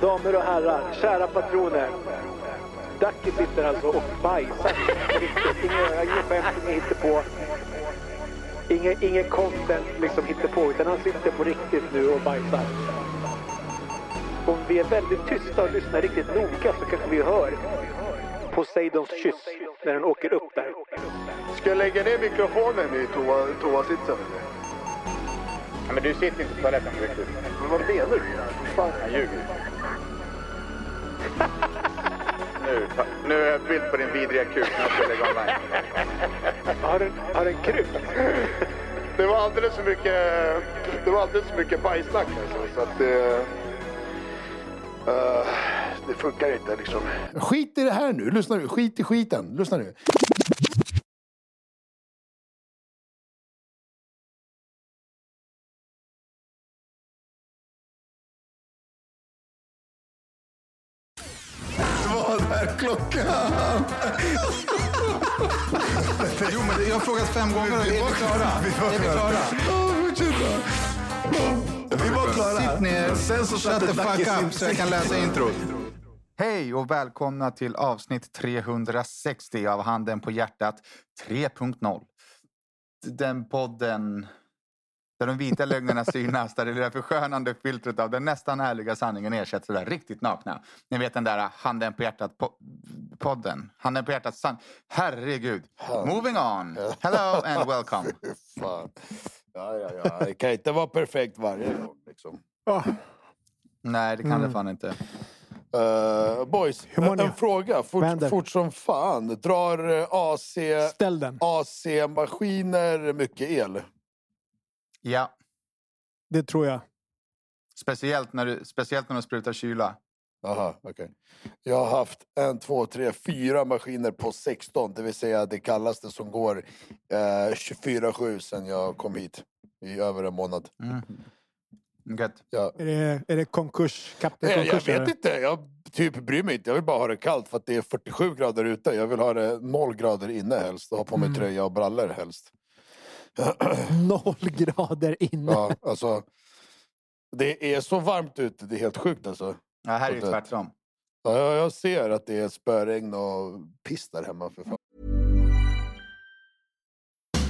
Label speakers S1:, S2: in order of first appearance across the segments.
S1: Damer och herrar, kära patroner. Ducky sitter alltså och bajsar på. Inget skämt, inget hittepå. Inget, inget content liksom hittepå, utan han sitter på riktigt nu och bajsar. Om vi är väldigt tysta och lyssnar riktigt noga så kanske vi hör Poseidons kyss när den åker upp där.
S2: Ska jag lägga ner mikrofonen i toa, toasitsen?
S3: Ja, men du sitter inte på toaletten på riktigt.
S2: Men vad menar du? Fan.
S3: Han ljuger. Nu, nu har jag bild på din vidriga kuk när jag ska lägga online.
S1: Har den, har den krympt?
S2: Det var alldeles för mycket, det var alldeles för mycket bajssnack alltså, så att det... eh, det funkar inte liksom.
S4: Skit i det här nu, lyssna nu. Skit i skiten, lyssna nu. Klockan?
S5: Jo, men jag har frågat fem gånger är vi klara? Är vi klara?
S4: Vi var klara.
S5: Sitt ner,
S4: Sen så
S5: shut the fuck up så jag kan läsa introt. Hej och välkomna till avsnitt 360 av Handen på hjärtat 3.0. Den podden där de vita lögnerna synas, där det lilla förskönande filtret av den nästan ärliga sanningen ersätts av det där riktigt nakna. Ni vet den där Handen på hjärtat-podden. Handen på hjärtat san... Herregud. Moving on. Hello and welcome.
S2: Fan. Ja, ja, ja. Det kan inte vara perfekt varje gång liksom.
S5: Nej, det kan det fan inte.
S2: Uh, boys, en, fråga. Fort, fort som fan. Drar eh, AC. AC-maskiner mycket el?
S5: Ja,
S6: Det tror jag.
S5: speciellt när du, speciellt när de sprutar kyla.
S2: Aha, okej. Jag har haft en, två, tre, fyra maskiner på 16. Det vill säga det kallaste som går eh, 24-7 sedan jag kom hit. I över en månad.
S5: Mm. Gött.
S2: Ja.
S6: Är det, är det konkurs? Kapten
S2: Jag, jag
S6: konkurs?
S2: vet
S6: eller?
S2: inte. Jag typ bryr mig inte. Jag vill bara ha det kallt för att det är 47 grader ute. Jag vill ha det 0 grader inne helst. Och ha på mig
S6: Mm.
S2: tröja och brallor helst.
S6: Noll grader inne.
S2: Ja, alltså. Det är så varmt ute. Det är helt sjukt alltså.
S5: Ja, här är
S2: det-
S5: tvärtom.
S2: Ja, jag, jag ser att det är spöregn och piss där hemma. För fan.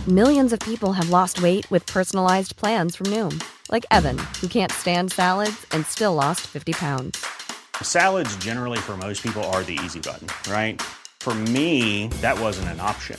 S7: Millions of people have lost weight with personalized plans from Noom, like Evan, who can't stand salads and still lost 50 pounds.
S8: Salads, generally, for most people, are the easy button, right? For me, that wasn't an option.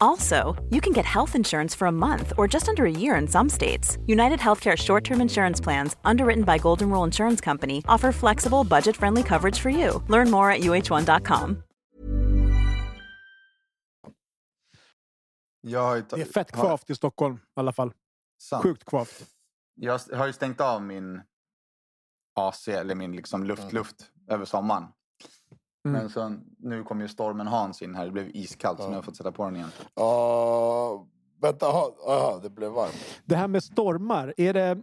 S9: Also, you can get health insurance for a month or just under a year in some states. United Healthcare short term insurance plans, underwritten by Golden Rule Insurance Company, offer flexible, budget friendly coverage for you. Learn more at uh1.com.
S5: Jag har ju ta-
S6: Det är fett
S5: har-
S6: kvavt i Stockholm i alla fall.
S5: sant.
S6: Sjukt kvavt.
S5: Jag har ju stängt av min AC, eller min liksom luft-luft, mm. över sommaren.
S6: Mm.
S5: Men så, nu kom ju stormen Hans in här. Det blev iskallt så nu har jag fått sätta på den igen.
S2: Ja, vänta, aha, aha, det blev varmt.
S6: Det här med stormar, är det,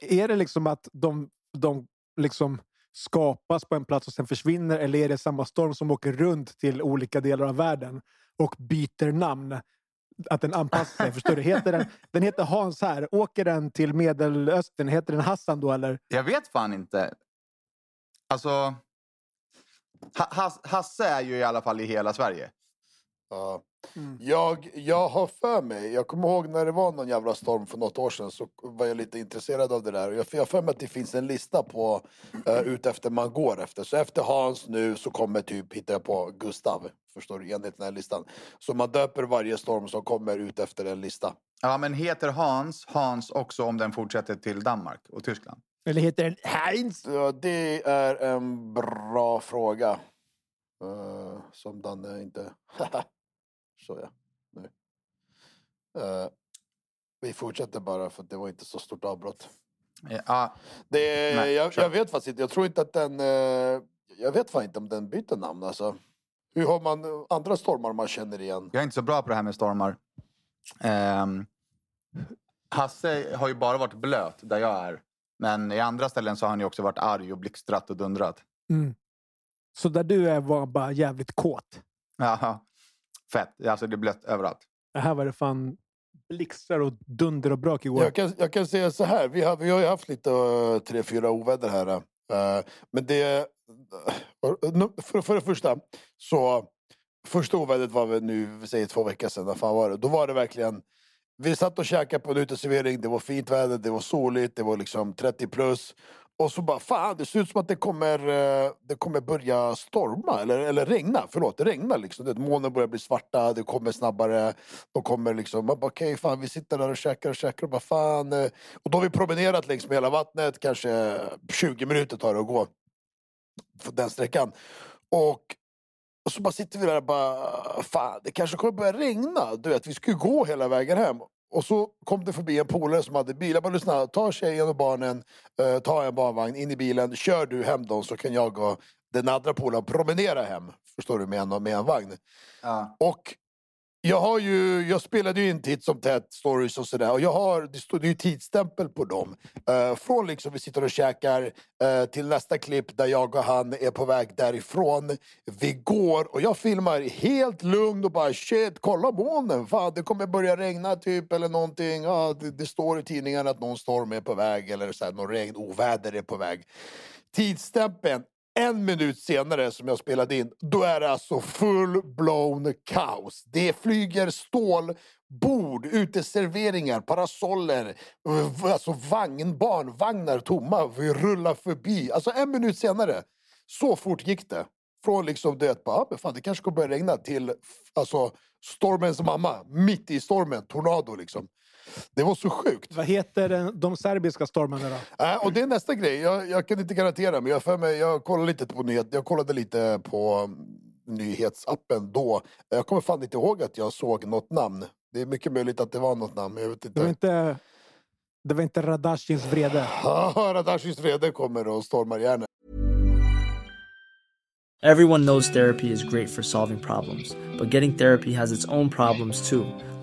S6: är det liksom att de, de liksom skapas på en plats och sen försvinner? Eller är det samma storm som åker runt till olika delar av världen och byter namn? Att den anpassar sig, förstår du? Heter den, den heter Hans här. Åker den till Medelöstern, heter den Hassan då eller?
S5: Jag vet fan inte. Alltså... Ha- Has- Hasse är ju i alla fall i hela Sverige.
S2: Ja.
S6: Mm.
S2: Jag, jag har för mig, jag kommer ihåg när det var någon jävla storm för något år sedan så var jag lite intresserad av det där. Jag, jag har för mig att det finns en lista på uh, ut efter man går efter. Så efter Hans nu så kommer typ, hittar jag på, Gustav. Förstår du? Enligt den här listan. Så man döper varje storm som kommer ut efter en lista.
S5: Ja, men heter Hans Hans också om den fortsätter till Danmark och Tyskland?
S6: Eller heter den Heinz?
S2: Ja, det är en bra fråga. Uh, som Danne inte... så ja. Nu. Uh, vi fortsätter bara för det var inte så stort avbrott.
S5: Ja,
S2: Det,
S5: Nej,
S2: jag, jag vet faktiskt inte. Jag tror inte att den... eh, jag vet fan inte om den byter namn alltså. Hur har man andra stormar man känner igen?
S5: jag är inte så bra på det här med stormar. Ehm, Hasse har ju bara varit blöt där jag är. Men i andra ställen så har han ju också varit arg och blixtrat och dundrat.
S6: Mm. Så där du är var bara jävligt kåt.
S5: Jaha. Fett. Alltså det är blött överallt.
S6: Det här var det fan blixtrar och dunder och brak igår.
S2: Jag kan, jag kan säga så här. Vi har, vi har ju haft lite uh, tre, fyra oväder här. eh, men det... nu- för, för det första så... Första ovädret var väl nu, säger två veckor sedan. Fan var det? Då var det verkligen... Vi satt och käkade på en uteservering. Det var fint väder, det var soligt, det var liksom 30 plus. Och så bara, fan det ser ut som att det kommer, eh, det kommer börja storma, eller, eller regna. Förlåt, det regnar liksom. Det, molnen börjar bli svarta, det kommer snabbare. De kommer liksom, man bara okej, fan vi sitter där och käkar och käkar och bara fan. Eh. Och då har vi promenerat längs med hela vattnet, kanske 20 minuter tar det att gå. Den sträckan. Och, och så bara sitter vi där och bara, fan det kanske kommer börja regna. Du vet, vi ju gå hela vägen hem. Och så kom det förbi en polare som hade bil. Jag bara lyssna, ta tjejen och barnen, eh, ta en barnvagn in i bilen, kör du hem dem så kan jag och den andra polaren promenera hem. Förstår du? Med en, med en vagn.
S5: Ja.
S2: Och jag har ju, jag spelade ju in titt som tätt stories och sådär och jag har, det står ju tidsstämpel på dem. Uh, från liksom vi sitter och käkar uh, till nästa klipp där jag och han är på väg därifrån. Vi går och jag filmar helt lugn och bara shit, kolla molnen, fan det kommer börja regna typ eller någonting. Ja, det, det står i tidningarna att någon storm är på väg eller så här, någon regn, oväder är på väg. Tidsstämpeln en minut senare som jag spelade in, då är det alltså full-blown kaos. Det flyger stålbord, uteserveringar, parasoller, alltså vagn, barnvagnar tomma. Vi rullar förbi. Alltså en minut senare, så fort gick det. Från liksom det, bara, ah, men fan, det kanske kommer börja regna till alltså, stormens mamma. Mitt i stormen, tornado liksom. Det var så sjukt.
S6: Vad heter den, de serbiska stormarna då?
S2: Äh, och det är nästa grej. Jag, jag kan inte garantera, men jag, för mig, jag kollade lite på nyhet, jag kollade lite på nyhetsappen då. Jag kommer fan inte ihåg att jag såg något namn. Det är mycket möjligt att det var något namn, jag vet
S6: Det var
S2: inte.
S6: inte, det var inte Radashins vrede.
S2: Radashis vrede kommer och stormar järnet.
S10: Everyone knows therapy is great for solving problems, but getting therapy has its own problems too,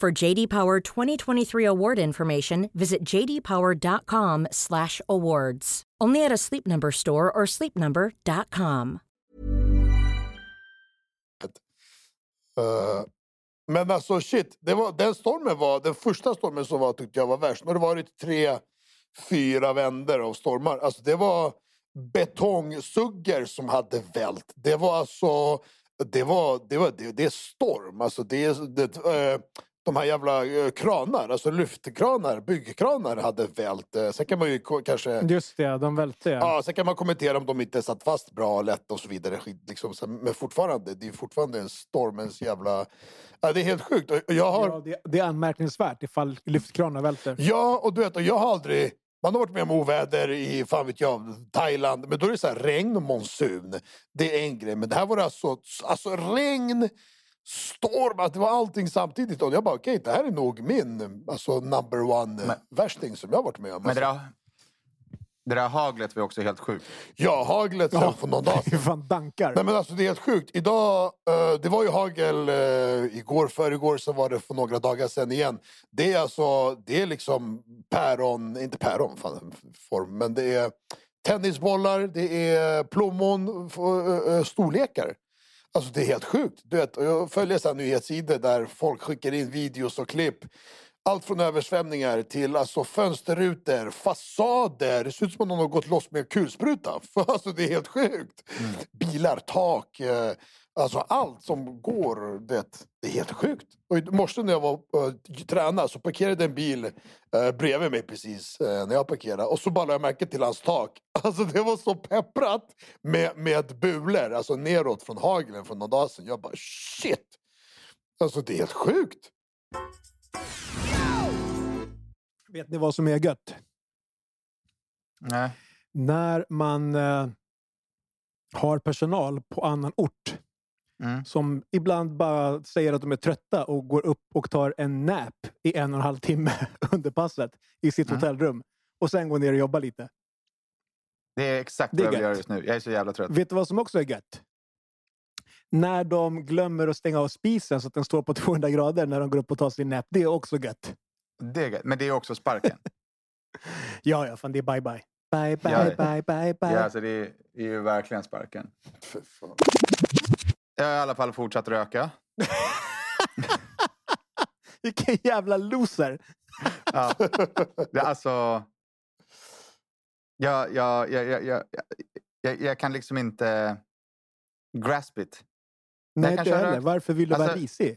S11: For JD Power 2023 award information, visit jdpower.com/awards. Only at a Sleep Number store or sleepnumber.com.
S2: Uh, eh, men alltså shit, det var, den stormen var, den första stormen som var tyckte jag var värst. Nu har det varit tre, fyra vändor av stormar. Alltså det var betongsugger som hade vält. Det var alltså, det var, det var, det, det är storm. Alltså det är, det, eh, de här jävla eh, kranar, alltså lyftkranar, byggkranar hade vält. Eh, Sen kan man ju kanske...
S6: Just det, de välte ja.
S2: Ja, sen kan man kommentera om de inte satt fast bra och lätt och så vidare. Liksom. Men fortfarande, det är fortfarande en stormens jävla... Ja, det är helt sjukt. Jag har...
S6: ja det, det är anmärkningsvärt ifall lyftkranar välter.
S2: Ja, och du vet, jag har aldrig... Man har varit med om oväder i fan vet jag, Thailand, men då är det så här regn och monsun. Det är en grej, men det här var det alltså, alltså regn, storm, att det var allting samtidigt. Och jag bara, okej, det här är nog min alltså, number one men, värsting som jag har varit med om.
S5: Men det
S2: Alltså,
S5: där, det där haglet var också helt sjukt.
S2: Ja, haglet sen
S6: Ja.
S2: för någon dag sedan.
S6: Fan dankar.
S2: Nej men alltså det är helt sjukt. Idag, eh, det var ju hagel uh, igår, förrgår, så var det för några dagar sedan igen. Det är alltså, det är liksom päron, inte päron fan, form, men det är tennisbollar, det är plommon, eh, eh, storlekar. Alltså det är helt sjukt. Du vet, jag följer så nyhetssidor där folk skickar in videos och klipp. Allt från översvämningar till alltså fönsterrutor, fasader. Det ser ut som om någon har gått loss med kulspruta. För alltså det är helt sjukt. Bilar, tak. Alltså allt som går. du Vet, det är helt sjukt. Och i morse när jag var uh, tränade så parkerade en bil uh, bredvid mig precis eh, när jag parkerade. Och så bara lade jag märke till hans tak. Alltså det var så pepprat med, med bulor. Alltså neråt från haglen från någon dag sedan. Jag bara shit. Alltså det är helt sjukt.
S6: Vet ni vad som är gött?
S5: Nej.
S6: När man eh, har personal på annan ort
S5: Mm.
S6: som ibland bara säger att de är trötta och går upp och tar en nap i en och en halv timme under passet i sitt
S5: Mm.
S6: hotellrum och sen går ner och jobbar lite.
S5: Det är exakt
S6: Det är
S5: vad jag vill göra just nu. Jag är så jävla trött.
S6: Vet du vad som också är gött? När de glömmer att stänga av spisen så att den står på 200 grader när de går upp och tar sin nap. Det är också gött.
S5: Det är gött. Men det är också sparken.
S6: Ja, ja, fan det är bye bye. Bye, bye,
S5: Ja.
S6: bye, bye, bye.
S5: ja, alltså det, är, det är ju verkligen sparken. Jag har i alla fall fortsatt röka.
S6: Vilken jävla loser!
S5: Ja. Det, alltså... Jag, jag, jag, jag, jag, jag, kan liksom inte grasp it.
S6: Nej, inte heller.
S5: rökt-
S6: Varför vill du vara
S5: Alltså-
S6: risig?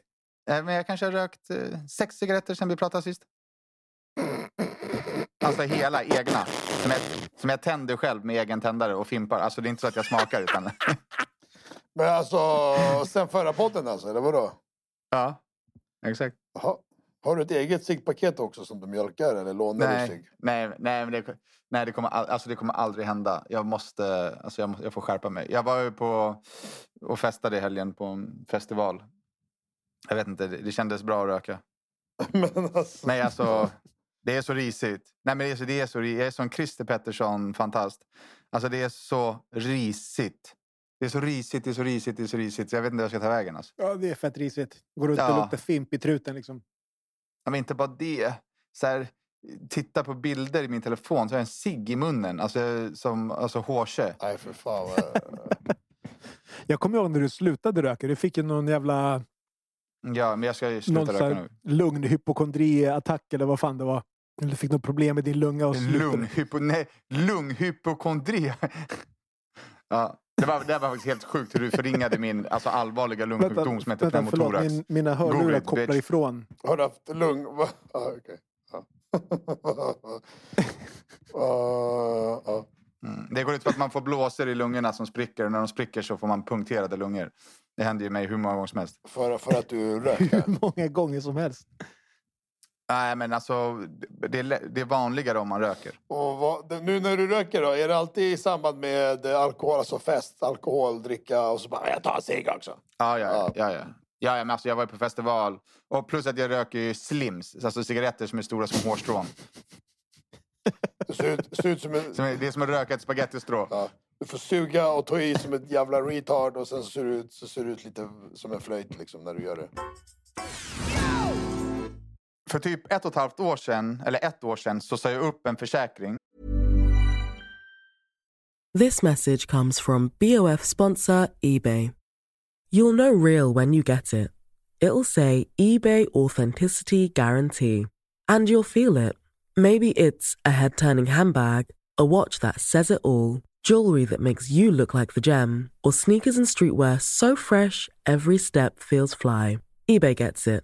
S5: Eh, Men jag kanske har rökt eh, sex cigaretter sen vi pratade sist. Alltså hela egna. Som jag, som jag tänder själv med egen tändare och fimpar. Alltså det är inte så att jag smakar utan...
S2: Men alltså, sen förra podden alltså, eller vadå?
S5: ja, exakt.
S2: Jaha. Har du ett eget ciggpaket också som du mjölkar eller lånar du
S5: Nej,
S2: cigg?
S5: nej, nej, men det, nej det, kommer, all- alltså det kommer aldrig hända. Jag måste, alltså jag, måste, jag får skärpa mig. Jag var ju på och festade i helgen på en festival. Jag vet inte, det, det kändes bra att röka.
S2: Men alltså,
S5: Nej, alltså, det är så risigt. Nej, men det är så, det är så, jag är som Christer Pettersson-fantast. Alltså det är så risigt. Det är så risigt, det är så risigt, det är så risigt. Så jag vet inte vad jag ska ta vägen. Alltså.
S6: Ja, det är fett risigt. Går runt och
S5: Ja.
S6: luktar fimp i truten liksom.
S5: Ja, Men inte bara det. Så här, titta på bilder i min telefon så har jag en cigg i munnen. Alltså som alltså hårse.
S2: nej för fan. vad-
S6: Jag kommer ihåg när du slutade röka. Du fick ju någon jävla
S5: Ja, men jag ska ju
S6: någon
S5: sluta
S6: så
S5: röka nu.
S6: lugnhypokondriattack eller vad fan det var. Eller du fick något problem med din lunga och slutade.
S5: Lunghypo, nej, lunghypokondri. ja, det, var, det var faktiskt helt sjukt hur du förringade min alltså, allvarliga lungsjukdom som heter pneumothorax.
S6: Min, mina hörlurar
S5: it,
S6: kopplar
S5: bitch.
S6: ifrån.
S2: Har du haft lugn? Va? Ah, okej. Ja. Ah, ah.
S5: Mm. Det går ut på att man får blåsor i lungorna som spricker och när de spricker så får man punkterade lungor. Det händer ju mig hur många gånger som helst.
S2: För, för att du röker?
S6: Hur många gånger som helst.
S5: Nej men alltså det är, det är vanligare om man röker.
S2: Och vad, nu när du röker då, är det alltid i samband med alkohol, alltså fest, alkohol, dricka och så bara jag tar en cigg också?
S5: Ja, ja,
S2: Ja.
S5: ja. ja, ja. men alltså, jag var ju på festival och plus att jag röker ju slims, alltså cigaretter som är stora som hårstrån.
S2: Det ser ut, ser ut som en...
S5: Som är, det är som att röka ett spagettistrå.
S2: Ja. Du får suga och ta i som ett jävla retard och sen så ser det ut, så ser det ut lite som en flöjt liksom när du gör det.
S5: För typ ett och ett halvt år sedan, eller ett år sedan, så sa jag upp en försäkring.
S12: This message comes from BOF sponsor eBay. You'll know real when you get it. It'll say eBay Authenticity Guarantee. And you'll feel it. Maybe it's a head turning handbag, a watch that says it all, jewelry that makes you look like the gem, or sneakers and streetwear so fresh every step feels fly. eBay gets it.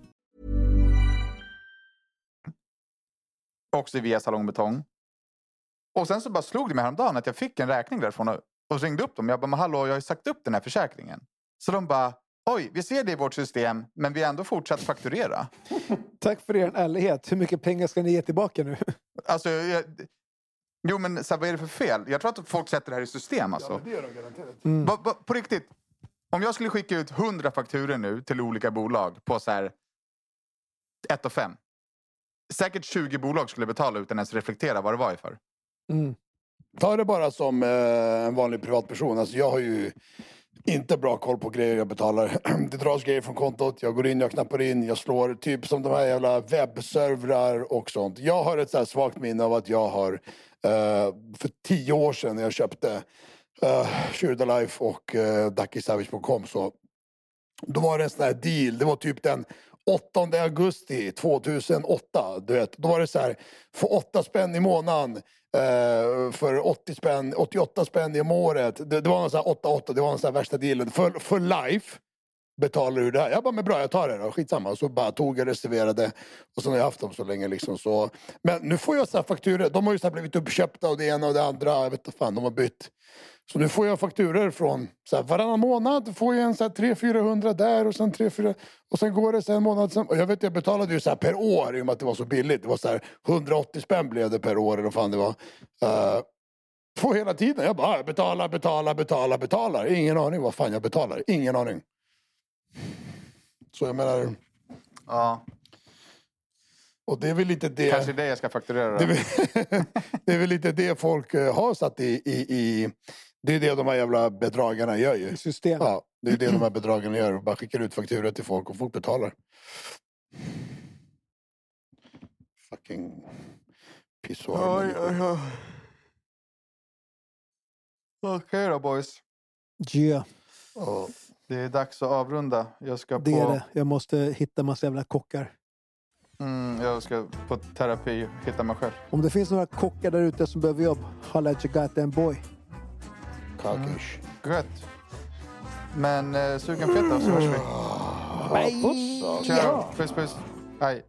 S5: Också via salongbetong. Och sen så bara slog det mig häromdagen att jag fick en räkning därifrån och, och ringde upp dem. Jag bara, men hallå, jag har ju sagt upp den här försäkringen. Så de bara, oj, vi ser det i vårt system, men vi har ändå fortsatt fakturera.
S6: Tack för er ärlighet. Hur mycket pengar ska ni ge tillbaka nu?
S5: Alltså, jag, jo men så här, vad är det för fel? Jag tror att folk sätter det här i system alltså.
S2: det gör de garanterat.
S6: Mm.
S5: Va, va, på riktigt, om jag skulle skicka ut 100 fakturer nu till olika bolag på så här 1 och 5. Säkert 20 bolag skulle betala utan ens reflektera vad det var i för.
S6: Mm.
S2: Ta det bara som eh, en vanlig privatperson. Alltså jag har ju inte bra koll på grejer jag betalar. Det dras grejer från kontot, jag går in, jag knappar in, jag slår typ som de här jävla webbservrar och sånt. Jag har ett så här svagt minne av att jag har eh, för tio år sedan när jag köpte eh, Shurda Life och eh, DuckySavage.com så då var det en sån här deal. Det var typ den 8 augusti 2008. Du vet, då var det så här, för 8 spänn i månaden. Eh, för 80 spänn, 88 spänn om året. Det, det var någon sån här 8-8, det var någon sån här värsta dealen. För, för life betalar du det här. Jag bara, men bra jag tar det då, skitsamma. Så bara tog jag reserverade. Och sen har jag haft dem så länge liksom. Så. Men nu får jag så här fakturor. De har ju så här blivit uppköpta och det ena och det andra. Jag vet inte fan, de har bytt. Så nu får jag fakturer från så här, varannan månad. Får jag en så här 300-400 där och sen 3-4. Och sen går det en månad. Sen, och jag vet jag betalade ju så här per år i och med att det var så billigt. Det var så här 180 spänn blev det per år eller vad fan det var. Uh, Får hela tiden. Jag bara, betalar, betalar, betalar, betalar. Ingen aning vad fan jag betalar. Ingen aning. Så jag menar...
S5: Ja.
S2: Och det är väl lite det...
S5: Kanske det jag ska fakturera
S2: Det är,
S5: då.
S2: väl, det är väl lite det folk eh, har satt i, i, i... Det är det de här jävla bedragarna gör ju.
S6: System.
S2: Ja, det är det de här bedragarna gör. Bara skickar ut fakturor till folk och folk betalar. Fucking pissoar.
S5: Oj, oj, oj. Okej då boys.
S6: Yeah,
S2: Ja.
S5: Det är dags att avrunda. Jag ska
S6: det är
S5: på,
S6: det. Jag måste hitta massa jävla kockar.
S5: mm, jag ska på terapi hitta mig själv.
S6: Om det finns några kockar där ute som behöver jobb, holla at your goddamn boy.
S2: Kakish.
S5: Gött. Men eh, sugen feta så hörs vi.
S6: Bye!
S5: Ciao. Puss puss. Hej.